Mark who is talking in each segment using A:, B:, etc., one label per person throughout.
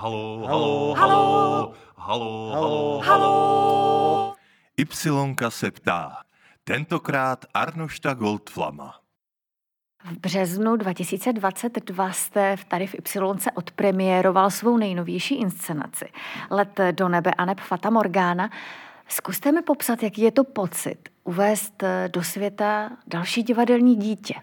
A: Halo,
B: Halo,
A: halo, halo, halo,
B: Halo,
A: halo. Ypsilonka se ptá. Tentokrát Arnošta Goldflama.
C: V březnu 2022 jste tady v Ypsilonce odpremiéroval svou nejnovější inscenaci Let do nebe Aneb Fata Morgana. Zkuste mi popsat, jaký je to pocit uvést do světa další divadelní dítě.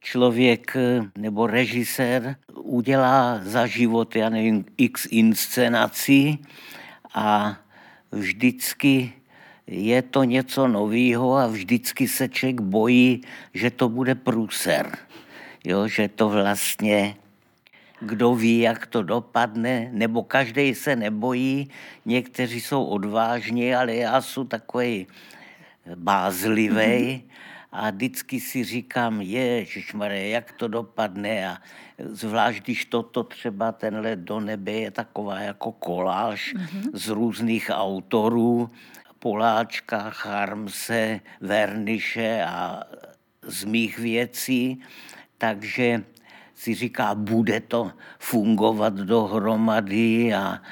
B: Člověk nebo režisér udělá za život, já nevím, x inscenací a vždycky je to něco nového a vždycky se člověk bojí, že to bude průser. Jo, že to vlastně kdo ví, jak to dopadne, nebo každý se nebojí, někteří jsou odvážní, ale já jsem takový bázlivý a vždycky si říkám, ježišmarja, jak to dopadne a zvlášť, když toto třeba tenhle do nebe je taková jako koláž mm-hmm. z různých autorů, Poláčka, Charmse, Verniše a z mých věcí, takže si říká, bude to fungovat dohromady a,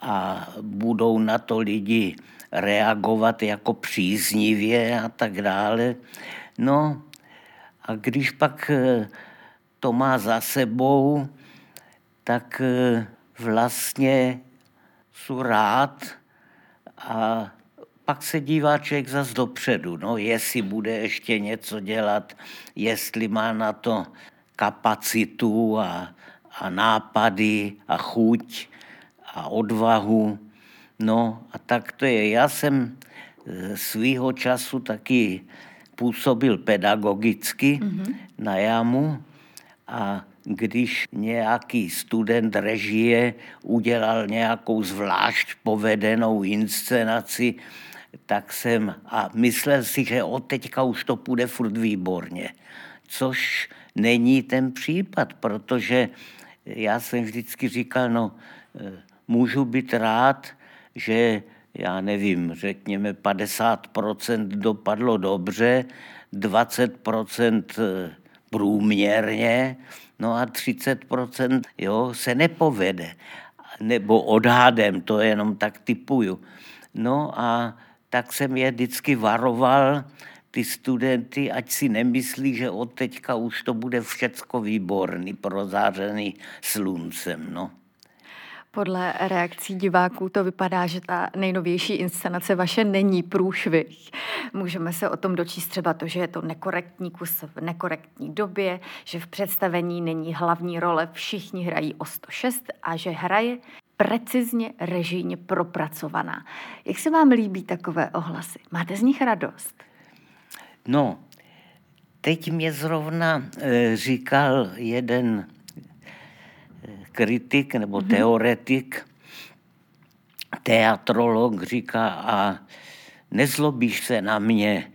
B: a budou na to lidi reagovat jako příznivě a tak dále. No a když pak to má za sebou, tak vlastně jsou rád a pak se dívá člověk zas dopředu, no, jestli bude ještě něco dělat, jestli má na to kapacitu a, a nápady a chuť a odvahu. No a tak to je. Já jsem svýho času taky působil pedagogicky mm-hmm. na jamu a když nějaký student režie udělal nějakou zvlášť povedenou inscenaci, tak jsem a myslel si, že od teďka už to půjde furt výborně. Což není ten případ, protože já jsem vždycky říkal, no můžu být rád, že já nevím, řekněme 50% dopadlo dobře, 20% průměrně, no a 30% jo, se nepovede. Nebo odhadem, to jenom tak typuju. No a tak jsem je vždycky varoval, ty studenty, ať si nemyslí, že od teďka už to bude všecko výborný, prozářený sluncem. No.
C: Podle reakcí diváků to vypadá, že ta nejnovější inscenace vaše není průšvih. Můžeme se o tom dočíst třeba to, že je to nekorektní kus v nekorektní době, že v představení není hlavní role, všichni hrají o 106 a že hraje precizně režijně propracovaná. Jak se vám líbí takové ohlasy? Máte z nich radost?
B: No, teď mě zrovna e, říkal jeden kritik nebo mm-hmm. teoretik, teatrolog říká a nezlobíš se na mě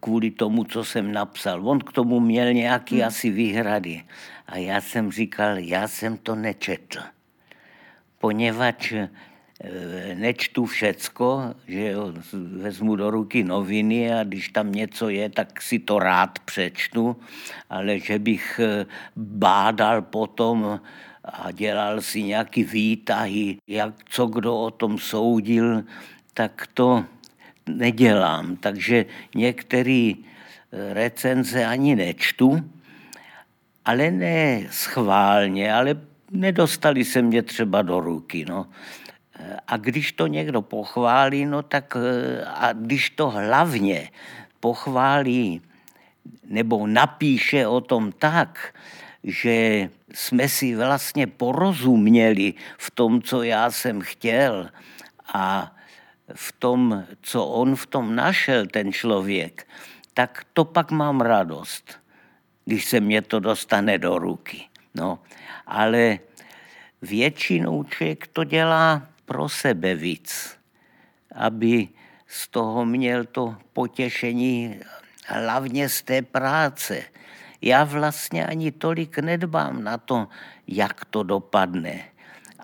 B: kvůli tomu, co jsem napsal. On k tomu měl nějaký mm. asi výhrady. A já jsem říkal, já jsem to nečetl. Poněvadž nečtu všecko, že jo, vezmu do ruky noviny a když tam něco je, tak si to rád přečtu, ale že bych bádal potom a dělal si nějaký výtahy, jak co kdo o tom soudil, tak to nedělám. Takže některé recenze ani nečtu, ale ne schválně, ale nedostali se mě třeba do ruky. No. A když to někdo pochválí, no tak a když to hlavně pochválí nebo napíše o tom tak, že jsme si vlastně porozuměli v tom, co já jsem chtěl a v tom, co on v tom našel, ten člověk, tak to pak mám radost, když se mě to dostane do ruky. No, ale většinou člověk to dělá pro sebe víc, aby z toho měl to potěšení hlavně z té práce. Já vlastně ani tolik nedbám na to, jak to dopadne,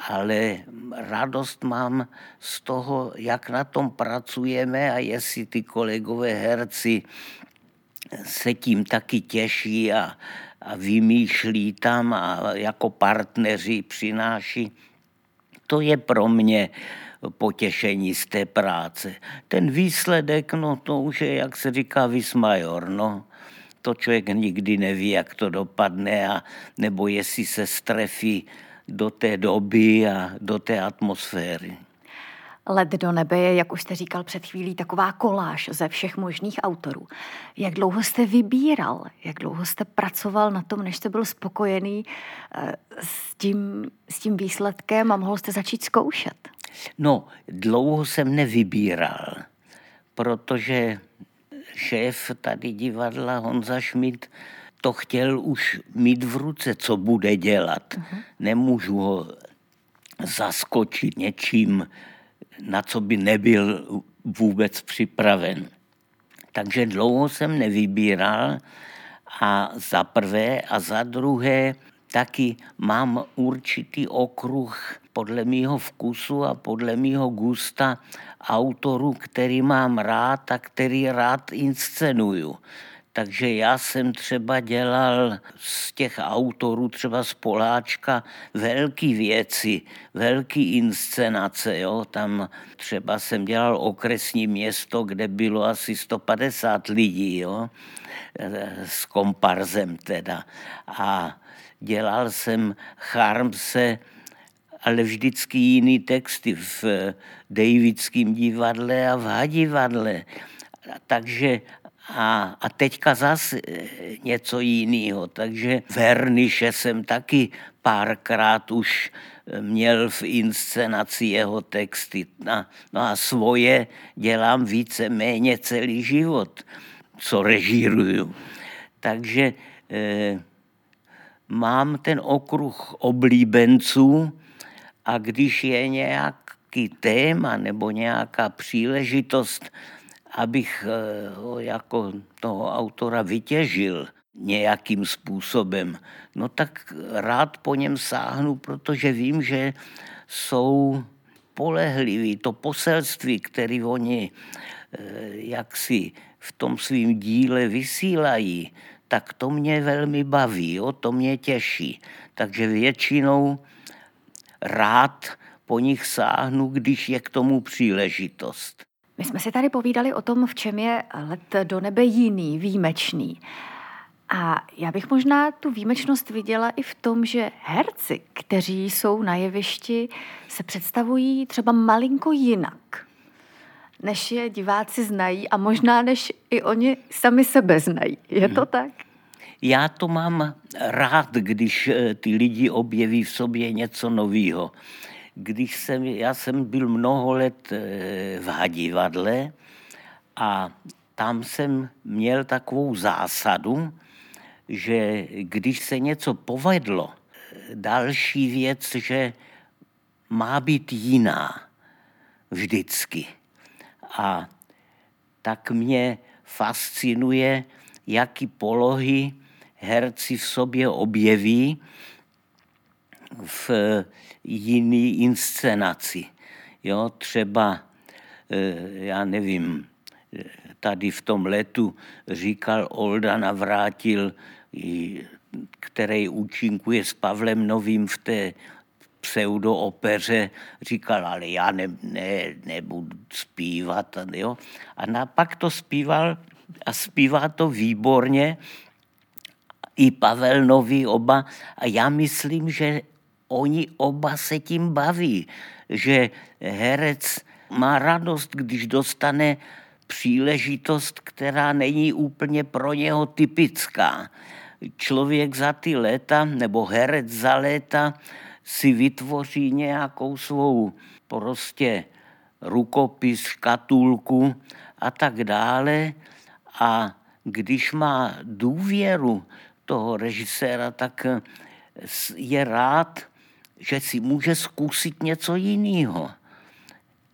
B: ale radost mám z toho, jak na tom pracujeme a jestli ty kolegové herci se tím taky těší a, a vymýšlí tam a jako partneři přináší to je pro mě potěšení z té práce. Ten výsledek, no to už je, jak se říká, vysmajor, no. To člověk nikdy neví, jak to dopadne, a, nebo jestli se strefí do té doby a do té atmosféry.
C: Let do nebe je, jak už jste říkal před chvílí, taková koláž ze všech možných autorů. Jak dlouho jste vybíral, jak dlouho jste pracoval na tom, než jste byl spokojený eh, s tím, s tím výsledkem a mohl jste začít zkoušet?
B: No, dlouho jsem nevybíral, protože šéf tady divadla Honza Schmidt to chtěl už mít v ruce, co bude dělat. Uh-huh. Nemůžu ho zaskočit něčím, na co by nebyl vůbec připraven. Takže dlouho jsem nevybíral a za prvé a za druhé taky mám určitý okruh podle mýho vkusu a podle mýho gusta autorů, který mám rád a který rád inscenuju. Takže já jsem třeba dělal z těch autorů, třeba z Poláčka, velké věci, velké inscenace. Jo? Tam třeba jsem dělal okresní město, kde bylo asi 150 lidí, jo? s komparzem teda. A dělal jsem Charmse, ale vždycky jiný texty v Davidském divadle a v Hadivadle. Takže a, a teďka zase něco jiného. Takže Verniše jsem taky párkrát už měl v inscenaci jeho texty. No, no a svoje dělám více méně celý život, co režíruju. Takže eh, mám ten okruh oblíbenců a když je nějaký téma nebo nějaká příležitost, abych eh, ho jako toho autora vytěžil nějakým způsobem, no tak rád po něm sáhnu, protože vím, že jsou polehliví. To poselství, které oni eh, jaksi v tom svým díle vysílají, tak to mě velmi baví, jo? to mě těší. Takže většinou rád po nich sáhnu, když je k tomu příležitost.
C: My jsme si tady povídali o tom, v čem je let do nebe jiný, výjimečný. A já bych možná tu výjimečnost viděla i v tom, že herci, kteří jsou na jevišti, se představují třeba malinko jinak, než je diváci znají a možná než i oni sami sebe znají. Je to hmm. tak?
B: Já to mám rád, když eh, ty lidi objeví v sobě něco nového. Když jsem, já jsem byl mnoho let eh, v Hadivadle a tam jsem měl takovou zásadu, že když se něco povedlo, další věc, že má být jiná vždycky. A tak mě fascinuje, jaký polohy herci v sobě objeví v jiný inscenaci. Jo, třeba, eh, já nevím, tady v tom letu říkal Olda Navrátil, který účinkuje s Pavlem Novým v té pseudoopeře, říkal, ale já ne, ne, nebudu zpívat. Jo? A napak to zpíval a zpívá to výborně i Pavel Nový oba. A já myslím, že oni oba se tím baví, že herec má radost, když dostane příležitost, která není úplně pro něho typická. Člověk za ty léta, nebo herec za léta, si vytvoří nějakou svou prostě rukopis, škatulku a tak dále. A když má důvěru toho režiséra, tak je rád, že si může zkusit něco jiného.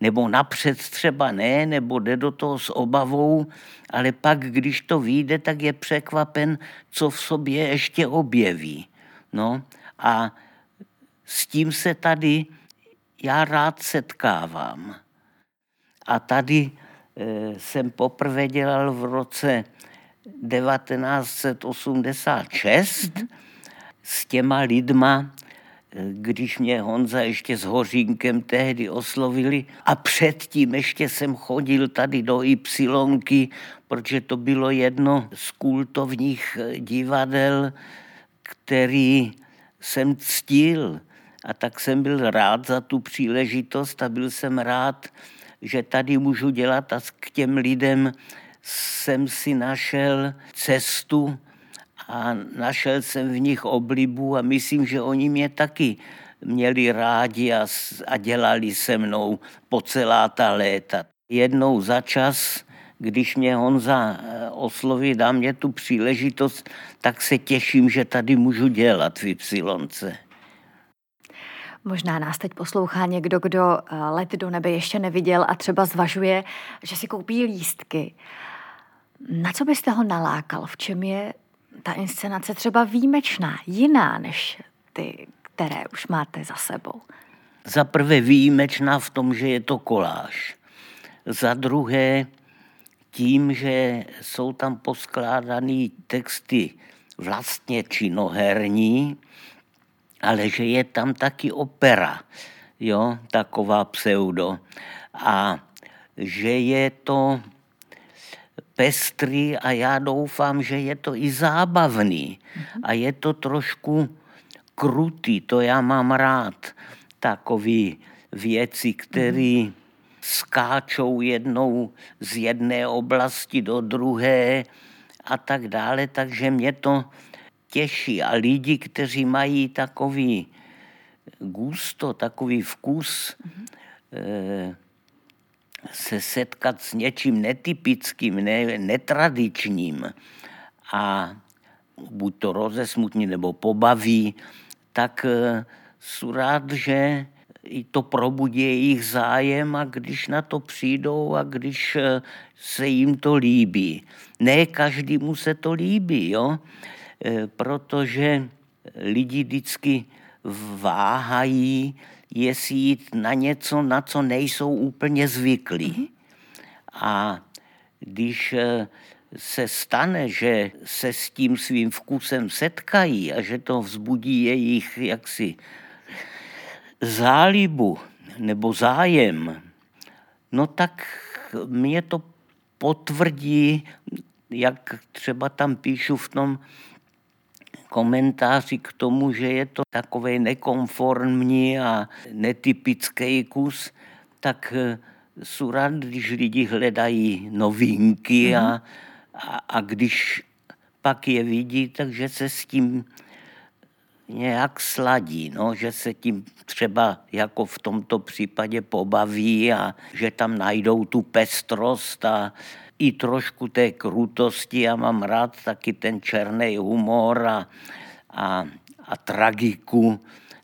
B: Nebo napřed třeba ne, nebo jde do toho s obavou, ale pak, když to vyjde, tak je překvapen, co v sobě ještě objeví. No a s tím se tady já rád setkávám. A tady e, jsem poprvé dělal v roce 1986 mm-hmm. s těma lidma, když mě Honza ještě s Hořínkem tehdy oslovili a předtím ještě jsem chodil tady do Ypsilonky, protože to bylo jedno z kultovních divadel, který jsem ctil. A tak jsem byl rád za tu příležitost a byl jsem rád, že tady můžu dělat a k těm lidem jsem si našel cestu a našel jsem v nich oblibu a myslím, že oni mě taky měli rádi a, a dělali se mnou po celá ta léta. Jednou za čas, když mě Honza eh, osloví, dá mě tu příležitost, tak se těším, že tady můžu dělat v Ypsilonce.
C: Možná nás teď poslouchá někdo, kdo eh, let do nebe ještě neviděl a třeba zvažuje, že si koupí lístky. Na co byste ho nalákal? V čem je ta inscenace třeba výjimečná, jiná než ty, které už máte za sebou?
B: Za prvé výjimečná v tom, že je to koláž. Za druhé tím, že jsou tam poskládané texty vlastně činoherní, ale že je tam taky opera, jo, taková pseudo. A že je to pestrý a já doufám, že je to i zábavný. A je to trošku krutý, to já mám rád. Takový věci, které skáčou jednou z jedné oblasti do druhé a tak dále, takže mě to těší. A lidi, kteří mají takový gusto, takový vkus, mm-hmm se setkat s něčím netypickým, ne, netradičním a buď to rozesmutní nebo pobaví, tak eh, jsou rád, že i to probudí jejich zájem a když na to přijdou a když eh, se jim to líbí. Ne každému se to líbí, jo? Eh, protože lidi vždycky váhají, jestli jít na něco, na co nejsou úplně zvyklí. Mm-hmm. A když eh, se stane, že se s tím svým vkusem setkají a že to vzbudí jejich jaksi zálibu nebo zájem, no tak mě to potvrdí, jak třeba tam píšu v tom komentáři k tomu, že je to takový nekonformní a netypický kus, tak eh, jsou rád, když lidi hledají novinky a, a, a když pak je vidí, takže se s tím nějak sladí, no, že se tím třeba jako v tomto případě pobaví a že tam najdou tu pestrost a, i trošku té krutosti. Já mám rád taky ten černý humor a, a, a tragiku,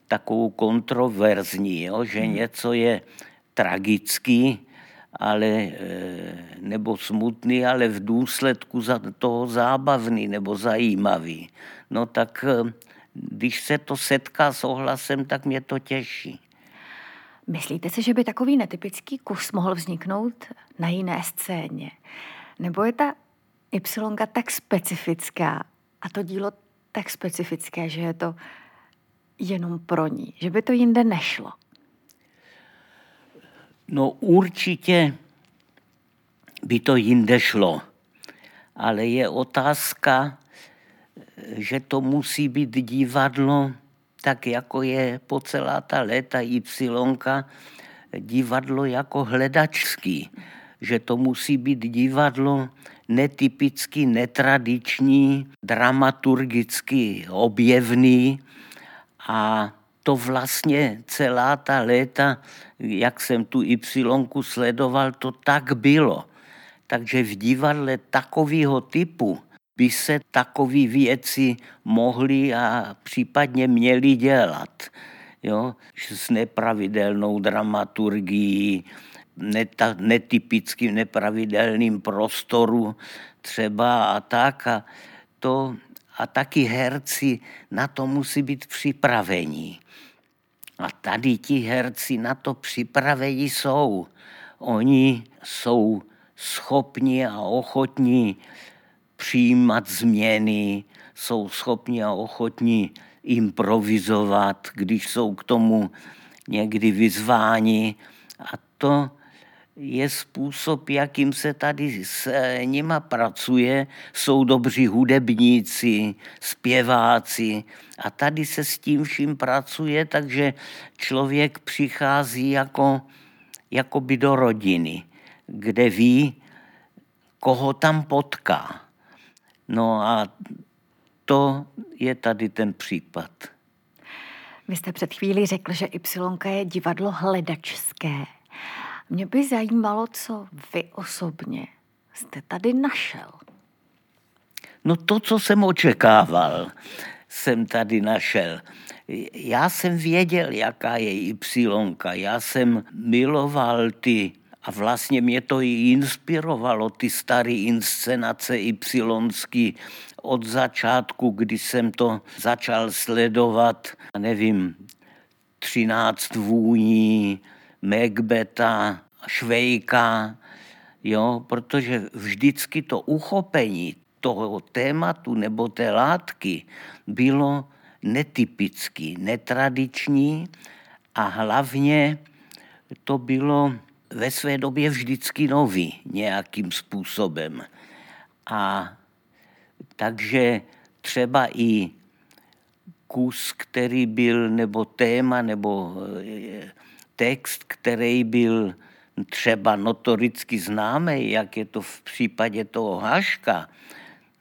B: takovou kontroverzní, jo? že hmm. něco je tragický, ale, e, nebo smutný, ale v důsledku za toho zábavný nebo zajímavý. No tak e, když se to setká s ohlasem, tak mě to těší.
C: Myslíte si, že by takový netypický kus mohl vzniknout na jiné scéně? Nebo je ta Y tak specifická a to dílo tak specifické, že je to jenom pro ní, že by to jinde nešlo?
B: No určitě by to jinde šlo, ale je otázka, že to musí být divadlo, tak jako je po celá ta léta Y, divadlo jako hledačský, že to musí být divadlo netypicky, netradiční, dramaturgicky objevný a to vlastně celá ta léta, jak jsem tu Y sledoval, to tak bylo. Takže v divadle takového typu by se takové věci mohly a případně měly dělat. Jo? S nepravidelnou dramaturgií, neta, netypickým, nepravidelným prostoru třeba a tak. A, to, a taky herci na to musí být připravení. A tady ti herci na to připravení jsou. Oni jsou schopni a ochotní přijímat změny, jsou schopni a ochotní improvizovat, když jsou k tomu někdy vyzváni. A to je způsob, jakým se tady s nima pracuje. Jsou dobří hudebníci, zpěváci a tady se s tím vším pracuje, takže člověk přichází jako, jako by do rodiny, kde ví, koho tam potká. No a to je tady ten případ.
C: Vy jste před chvílí řekl, že Y je divadlo hledačské. Mě by zajímalo, co vy osobně jste tady našel.
B: No to, co jsem očekával, jsem tady našel. Já jsem věděl, jaká je Y. Já jsem miloval ty a vlastně mě to i inspirovalo, ty staré inscenace Y od začátku, kdy jsem to začal sledovat, nevím, 13 vůní, Macbeta, Švejka, jo, protože vždycky to uchopení toho tématu nebo té látky bylo netypický, netradiční a hlavně to bylo ve své době vždycky nový nějakým způsobem. A takže třeba i kus, který byl, nebo téma, nebo eh, text, který byl třeba notoricky známý, jak je to v případě toho Haška,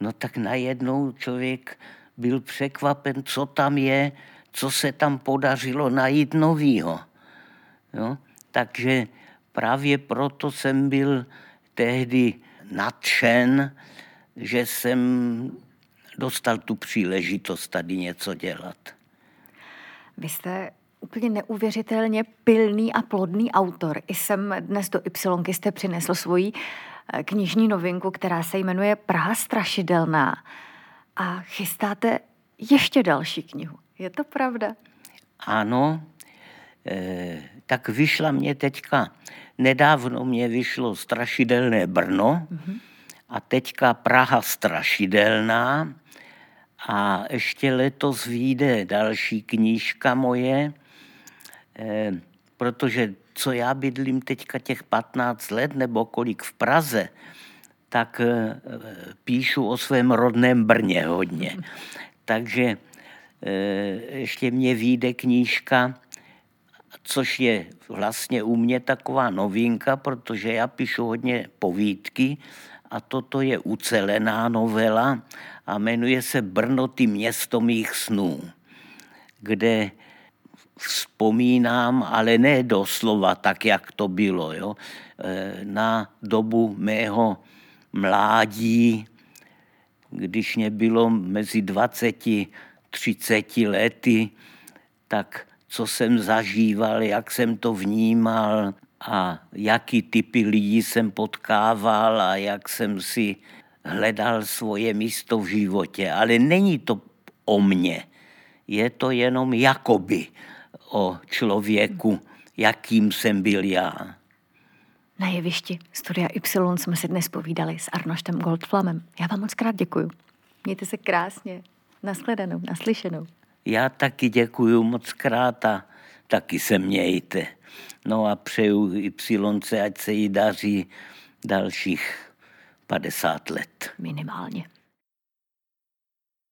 B: no tak najednou člověk byl překvapen, co tam je, co se tam podařilo najít novýho. Jo? Takže právě proto jsem byl tehdy nadšen, že jsem dostal tu příležitost tady něco dělat.
C: Vy jste úplně neuvěřitelně pilný a plodný autor. I jsem dnes do Y jste přinesl svoji eh, knižní novinku, která se jmenuje Praha strašidelná. A chystáte ještě další knihu. Je to pravda?
B: Ano, tak vyšla mě teďka, nedávno mě vyšlo Strašidelné Brno mm-hmm. a teďka Praha strašidelná a ještě letos vyjde další knížka moje, Eh, protože co já bydlím teďka těch 15 let nebo kolik v Praze, tak eh, píšu o svém rodném Brně hodně. Takže eh, ještě mě vyjde knížka, což je vlastně u mě taková novinka, protože já píšu hodně povídky a toto je ucelená novela a jmenuje se Brno, ty město mých snů, kde vzpomínám, ale ne doslova tak, jak to bylo, jo, e, na dobu mého mládí, když mě bylo mezi 20 30 lety, tak co jsem zažíval, jak jsem to vnímal a jaký typy lidí jsem potkával a jak jsem si hledal svoje místo v životě. Ale není to o mně, je to jenom jakoby o člověku, jakým jsem byl já.
C: Na jevišti Studia Y jsme si dnes povídali s Arnoštem Goldflamem. Já vám moc krát děkuju. Mějte se krásně. Naschledanou, naslyšenou.
B: Já taky děkuju moc krát a taky se mějte. No a přeju Y, ať se jí daří dalších 50 let.
C: Minimálně.